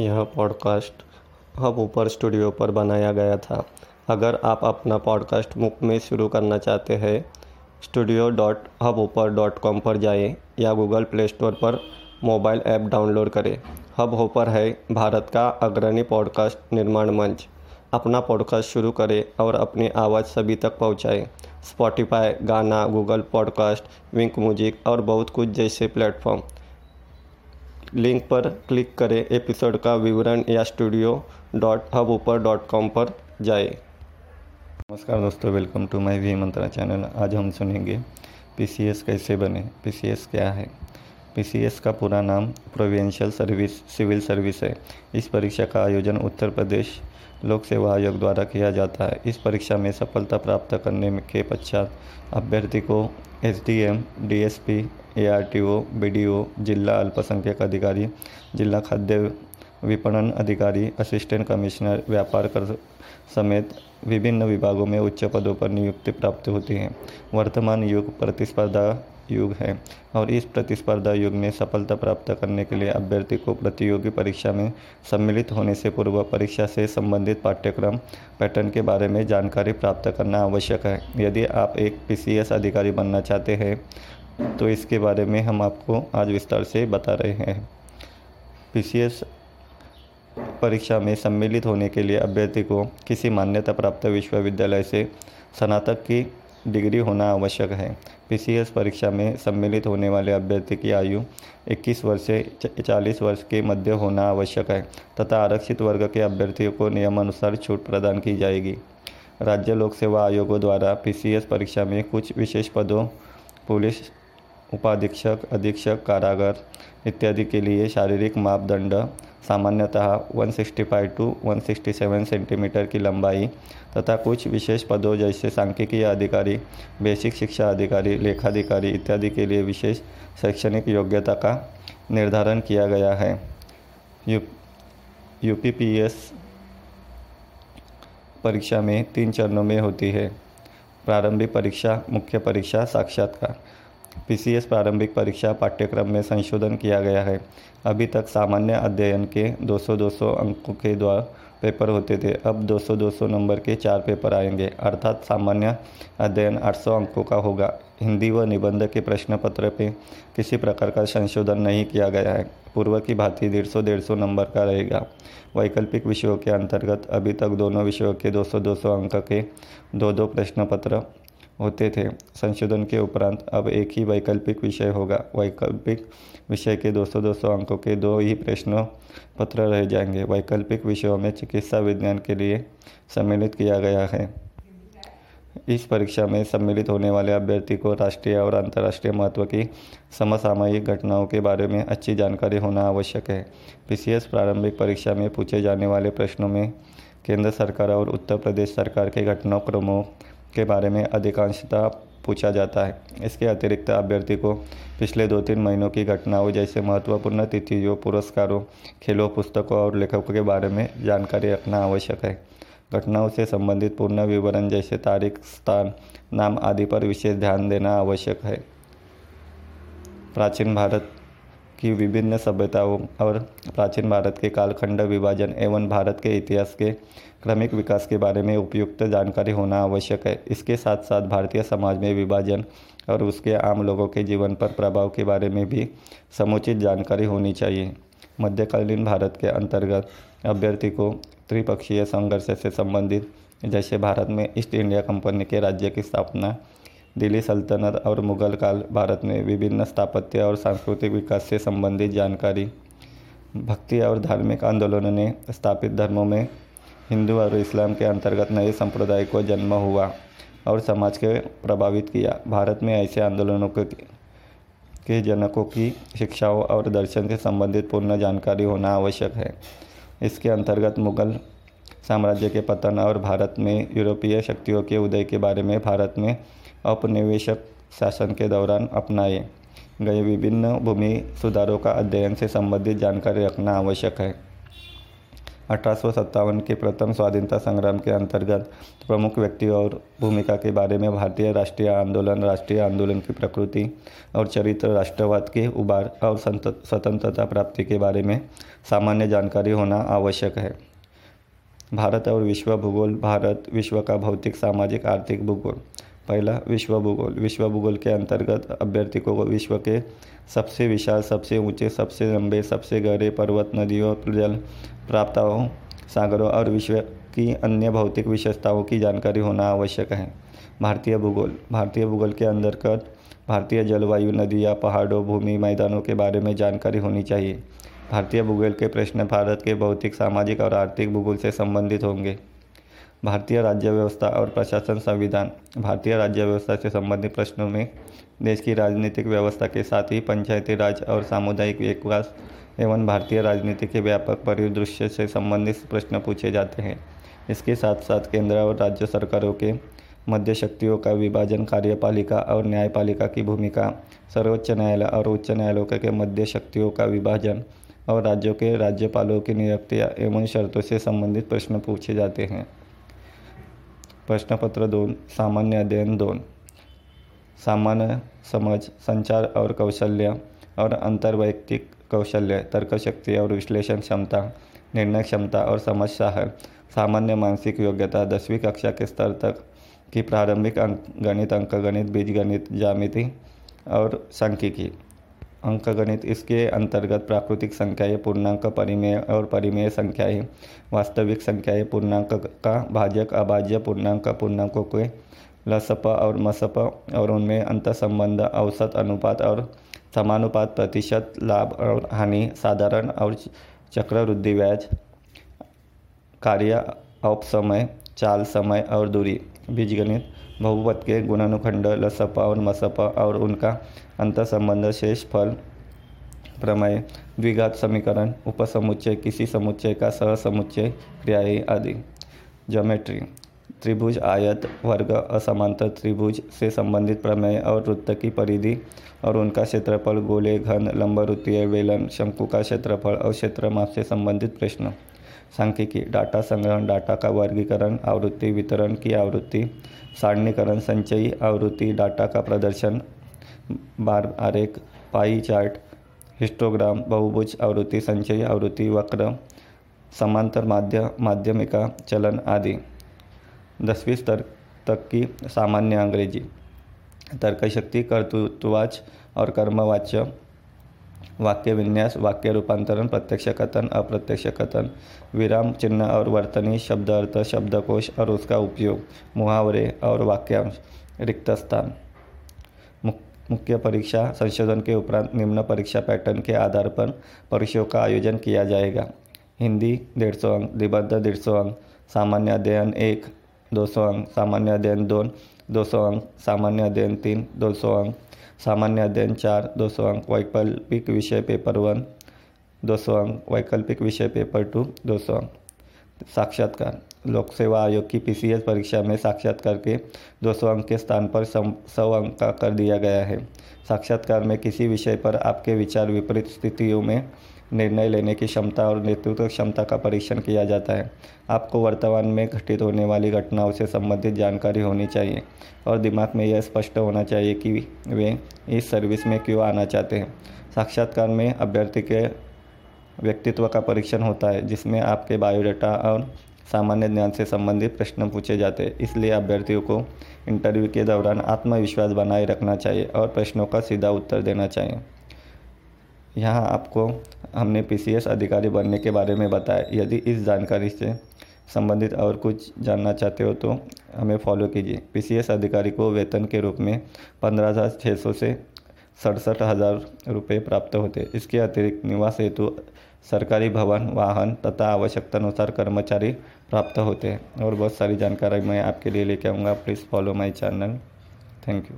यह podcast hub ऊपर studio पर बनाया गया था। अगर आप अपना पॉडकास्ट मुफ़्त में शुरू करना चाहते हैं, studio dot Hubhopper dot com पर जाएँ या गूगल प्ले स्टोर पर मोबाइल ऐप डाउनलोड करें। हब ऊपर है भारत का अग्रणी पॉडकास्ट निर्माण मंच। अपना पॉडकास्ट शुरू करें और अपनी आवाज़ सभी तक पहुंचाएँ। Spotify Gaana Google podcast Wink music और बहुत कुछ जैसे प्लेटफॉर्म। लिंक पर क्लिक करें एपिसोड का विवरण या studio dot Hubhopper dot com पर जाए। नमस्कार दोस्तों welcome to my V Mantra channel आज हम सुनेंगे पीसीएस कैसे बने? पीसीएस क्या है? पीसीएस का पूरा नाम प्रोविंशियल सर्विस सिविल सर्विस है। इस परीक्षा का आयोजन उत्तर प्रदेश लोक सेवा आयोग द्वारा किया जाता है। इस परीक्षा में सफलता प्राप्त करने के पश्चात अभ्यर्थी को S D M D S P A R T O B D O जिला अल्पसंख्यक अधिकारी, जिला खाद्य विपणन अधिकारी असिस्टेंट कमिश्नर व्यापार कर समेत विभिन्न विभागों में उच्च पदों पर नियुक्ति प्राप्त होती है। वर्तमान युग प्रतिस्पर्धा युग है और इस प्रतिस्पर्धा युग में सफलता प्राप्त करने के लिए अभ्यर्थी को प्रतियोगी परीक्षा में सम्मिलित होने से पूर्व परीक्षा से संबंधित पाठ्यक्रम पैटर्न के बारे में जानकारी प्राप्त करना आवश्यक है। यदि आप एक पीसीएस अधिकारी बनना चाहते हैं तो इसके बारे में हम आपको आज विस्तार से बता रहे हैं। पीसीएस परीक्षा में सम्मिलित होने के लिए अभ्यर्थी को किसी मान्यता प्राप्त विश्वविद्यालय से स्नातक की डिग्री होना आवश्यक है। पीसीएस परीक्षा में सम्मिलित होने वाले अभ्यर्थी की आयु 21 वर्ष से 40 वर्ष के मध्य होना आवश्यक है तथा आरक्षित वर्ग के अभ्यर्थियों को नियमानुसार छूट प्रदान की जाएगी। राज्य लोक सेवा आयोगों द्वारा पीसीएस परीक्षा में कुछ विशेष पदों, पुलिस उपाधीक्षक, अधीक्षक, कारागार इत्यादि के लिए शारीरिक मापदंड सामान्यतः 165 टू 167 सेंटीमीटर की लंबाई तथा कुछ विशेष पदों जैसे सांख्यिकीय अधिकारी, बेसिक शिक्षा अधिकारी, लेखाधिकारी इत्यादि के लिए विशेष शैक्षणिक योग्यता का निर्धारण किया गया है। यू यूपीपीएस परीक्षा में तीन चरणों में होती है। प्रारंभिक परीक्षा, मुख्य परीक्षा, साक्षात्कार। पीसीएस प्रारंभिक परीक्षा पाठ्यक्रम में संशोधन किया गया है। अभी तक सामान्य अध्ययन के 200-200 अंकों के द्वारा पेपर होते थे। अब 200-200 नंबर के चार पेपर आएँगे। अर्थात सामान्य अध्ययन 800 अंकों का होगा। हिंदी व निबंध के प्रश्न पत्र पे किसी प्रकार का संशोधन नहीं किया गया है। पूर्व की भांति डेढ़ सौ डेढ़ सौ नंबर का रहेगा। वैकल्पिक विषयों के अंतर्गत अभी तक दोनों विषयों के 200-200 अंक के दो दो प्रश्न पत्र होते थे। संशोधन के उपरांत अब एक ही वैकल्पिक विषय होगा। वैकल्पिक विषय के 200-200 अंकों के दो ही प्रश्नों पत्र रह जाएँगे। वैकल्पिक विषयों में चिकित्सा विज्ञान के लिए सम्मिलित किया गया है। इस परीक्षा में सम्मिलित होने वाले अभ्यर्थी को राष्ट्रीय और अंतर्राष्ट्रीय महत्व की समसामयिक घटनाओं के बारे में अच्छी जानकारी होना आवश्यक है। पीसीएस प्रारंभिक परीक्षा में पूछे जाने वाले प्रश्नों में केंद्र सरकार और उत्तर प्रदेश सरकार के घटनाक्रमों के बारे में अधिकांशता पूछा जाता है। इसके अतिरिक्त अभ्यर्थी को पिछले दो तीन महीनों की घटनाओं जैसे महत्वपूर्ण तिथियों, पुरस्कारों, खेलों, पुस्तकों और लेखकों के बारे में जानकारी रखना आवश्यक है। घटनाओं से संबंधित पूर्ण विवरण जैसे तारीख, स्थान, नाम आदि पर विशेष ध्यान देना आवश्यक है। प्राचीन भारत की विभिन्न सभ्यताओं और प्राचीन भारत के कालखंड विभाजन एवं भारत के इतिहास के क्रमिक विकास के बारे में उपयुक्त जानकारी होना आवश्यक है। इसके साथ साथ भारतीय समाज में विभाजन और उसके आम लोगों के जीवन पर प्रभाव के बारे में भी समुचित जानकारी होनी चाहिए। मध्यकालीन भारत के अंतर्गत अभ्यर्थी को त्रिपक्षीय संघर्ष से संबंधित, जैसे भारत में ईस्ट इंडिया कंपनी के राज्य की स्थापना दिल्ली सल्तनत और मुगल काल भारत में विभिन्न स्थापत्य और सांस्कृतिक विकास से संबंधित जानकारी, भक्ति और धार्मिक आंदोलनों ने स्थापित धर्मों में हिंदू और इस्लाम के अंतर्गत नए संप्रदाय को जन्म हुआ और समाज के प्रभावित किया। भारत में ऐसे आंदोलनों के के जनकों की शिक्षाओं और दर्शन से संबंधित पूर्ण जानकारी होना आवश्यक है। इसके अंतर्गत मुगल साम्राज्य के पतन और भारत में यूरोपीय शक्तियों के उदय के बारे में भारत में औपनिवेशक शासन के दौरान अपनाए। गए विभिन्न भूमि सुधारों का अध्ययन से संबंधित जानकारी रखना आवश्यक है। अठारह सौ सत्तावन के प्रथम स्वाधीनता संग्राम के अंतर्गत प्रमुख व्यक्ति और भूमिका के बारे में भारतीय राष्ट्रीय आंदोलन राष्ट्रीय आंदोलन की प्रकृति और चरित्र, राष्ट्रवाद के उबार और स्वतंत्रता प्राप्ति के बारे में सामान्य जानकारी होना आवश्यक है। भारत और विश्व भूगोल, भारत विश्व का भौतिक, सामाजिक, आर्थिक, भूगोल पहला विश्व भूगोल विश्व भूगोल के अंतर्गत अभ्यर्थी को विश्व के सबसे विशाल, सबसे ऊँचे, सबसे लंबे, सबसे गहरे पर्वत, नदियों, जल प्राप्ताओं सागरों और विश्व की अन्य भौतिक विशेषताओं की जानकारी होना आवश्यक है। भारतीय भूगोल भारतीय भूगोल के अंतर्गत भारतीय जलवायु, नदियाँ, पहाड़ों, भूमि, मैदानों के बारे में जानकारी होनी चाहिए। भारतीय भूगोल के प्रश्न भारत के भौतिक, सामाजिक और आर्थिक भूगोल से संबंधित होंगे। भारतीय राज्य व्यवस्था और प्रशासन संविधान। भारतीय राज्य व्यवस्था से संबंधित प्रश्नों में देश की राजनीतिक व्यवस्था के साथ ही पंचायती राज और सामुदायिक विकास एवं भारतीय राजनीति के व्यापक परिदृश्य से संबंधित प्रश्न पूछे जाते हैं। इसके साथ साथ केंद्र और राज्य सरकारों के मध्य शक्तियों का विभाजन कार्यपालिका और न्यायपालिका की भूमिका, सर्वोच्च न्यायालय और उच्च न्यायालयों के मध्य शक्तियों का विभाजन और राज्यों के राज्यपालों की नियुक्तियाँ एवं शर्तों से संबंधित प्रश्न पूछे जाते हैं। प्रश्न पत्र दोन, सामान्य अध्ययन दोन. सामान्य समझ संचार और कौशल्य और अंतर्वैयक्तिक कौशल्य, तर्कशक्ति और विश्लेषण क्षमता, निर्णय क्षमता और समस्या है सामान्य मानसिक योग्यता, दसवीं कक्षा के स्तर तक की प्रारंभिक अंक, गणित अंकगणित बीजगणित जामिति और सांख्यिकी। अंकगणित इसके अंतर्गत प्राकृतिक संख्याएँ, पूर्णांक परिमेय और परिमेय संख्याएँ, वास्तविक संख्याएँ, पूर्णांक का भाजक, अभाज्य, पूर्णांक, पूर्णांकों के लसप और मसप, और उनमें अंत संबंध औसत अनुपात और समानुपात प्रतिशत, लाभ और हानि, साधारण और चक्रवृद्धि ब्याज, कार्य, औपसमय, चाल समय और दूरी, बीजगणित। बहुपद के गुणानुखंड लसपा और मसपा और उनका अंत संबंध शेष फल, प्रमेय, द्विघात समीकरण, उपसमुच्चय, किसी समुच्चय का सहसमुच्चय, क्रियाएँ आदि। ज्योमेट्री। त्रिभुज आयत वर्ग असमांतर त्रिभुज से संबंधित प्रमेय और वृत्त की परिधि और उनका क्षेत्रफल, गोले, घन लंबवृत्तीय वेलन, शंकु का क्षेत्रफल और क्षेत्र माप से संबंधित प्रश्न। सांख्यिकी, डाटा संग्रहण, डाटा का वर्गीकरण, आवृत्ति वितरण की आवृत्ति, सारणीकरण, संचयी आवृत्ति, डाटा का प्रदर्शन, बार आरेख, पाई चार्ट, हिस्टोग्राम, बहुभुज आवृत्ति, संचयी आवृत्ति, वक्र, समांतर माध्य, माध्यमिका, चलन आदि। दसवीं स्तर तक की सामान्य अंग्रेज़ी। तर्कशक्ति, कर्तृत्ववाच और कर्मवाच्य। वाक्य विन्यास वाक्य रूपांतरण प्रत्यक्ष कथन अप्रत्यक्ष कथन विराम, चिन्ह और वर्तनी शब्द अर्थ शब्दकोश और उसका उपयोग, मुहावरे और वाक्यांश रिक्त स्थान मुख्य परीक्षा, संशोधन के उपरांत निम्न परीक्षा पैटर्न के आधार पर परीक्षाओं का आयोजन किया जाएगा। हिंदी, डेढ़ सौ अंक निबद्ध डेढ़ सौ अंक, सामान्य अध्ययन, एक, दो सौ अंक, सामान्य अध्ययन, दोन, दो सौ अंक, सामान्य अध्ययन, तीन, दो सौ अंक सामान्य अध्ययन चार दो सौ अंक वैकल्पिक विषय पेपर वन दो सौ अंक वैकल्पिक विषय पेपर टू दो सौ अंक साक्षात्कार। लोक सेवा आयोग की पीसीएस परीक्षा में साक्षात्कार के 200 अंक के स्थान पर सौ अंक का कर दिया गया है। साक्षात्कार में किसी विषय पर आपके विचार विपरीत स्थितियों में निर्णय लेने की क्षमता और नेतृत्व क्षमता का परीक्षण किया जाता है। आपको वर्तमान में घटित होने वाली घटनाओं से संबंधित जानकारी होनी चाहिए और दिमाग में यह स्पष्ट होना चाहिए कि वे इस सर्विस में क्यों आना चाहते हैं। साक्षात्कार में अभ्यर्थी के व्यक्तित्व का परीक्षण होता है, जिसमें आपके बायोडाटा और सामान्य ज्ञान से संबंधित प्रश्न पूछे जाते हैं। इसलिए अभ्यर्थियों को इंटरव्यू के दौरान आत्मविश्वास बनाए रखना चाहिए और प्रश्नों का सीधा उत्तर देना चाहिए। यहाँ आपको हमने पीसीएस अधिकारी बनने के बारे में बताया। यदि इस जानकारी से संबंधित और कुछ जानना चाहते हो तो हमें फॉलो कीजिए। पीसीएस अधिकारी को वेतन के रूप में पंद्रह हज़ार छः सौ से सड़सठ हज़ार रुपये प्राप्त होते। इसके अतिरिक्त निवास हेतु सरकारी भवन, वाहन तथा आवश्यकता अनुसार कर्मचारी प्राप्त होते हैं। और बहुत सारी जानकारी मैं आपके लिए लेके आऊँगा। Please follow my channel thank you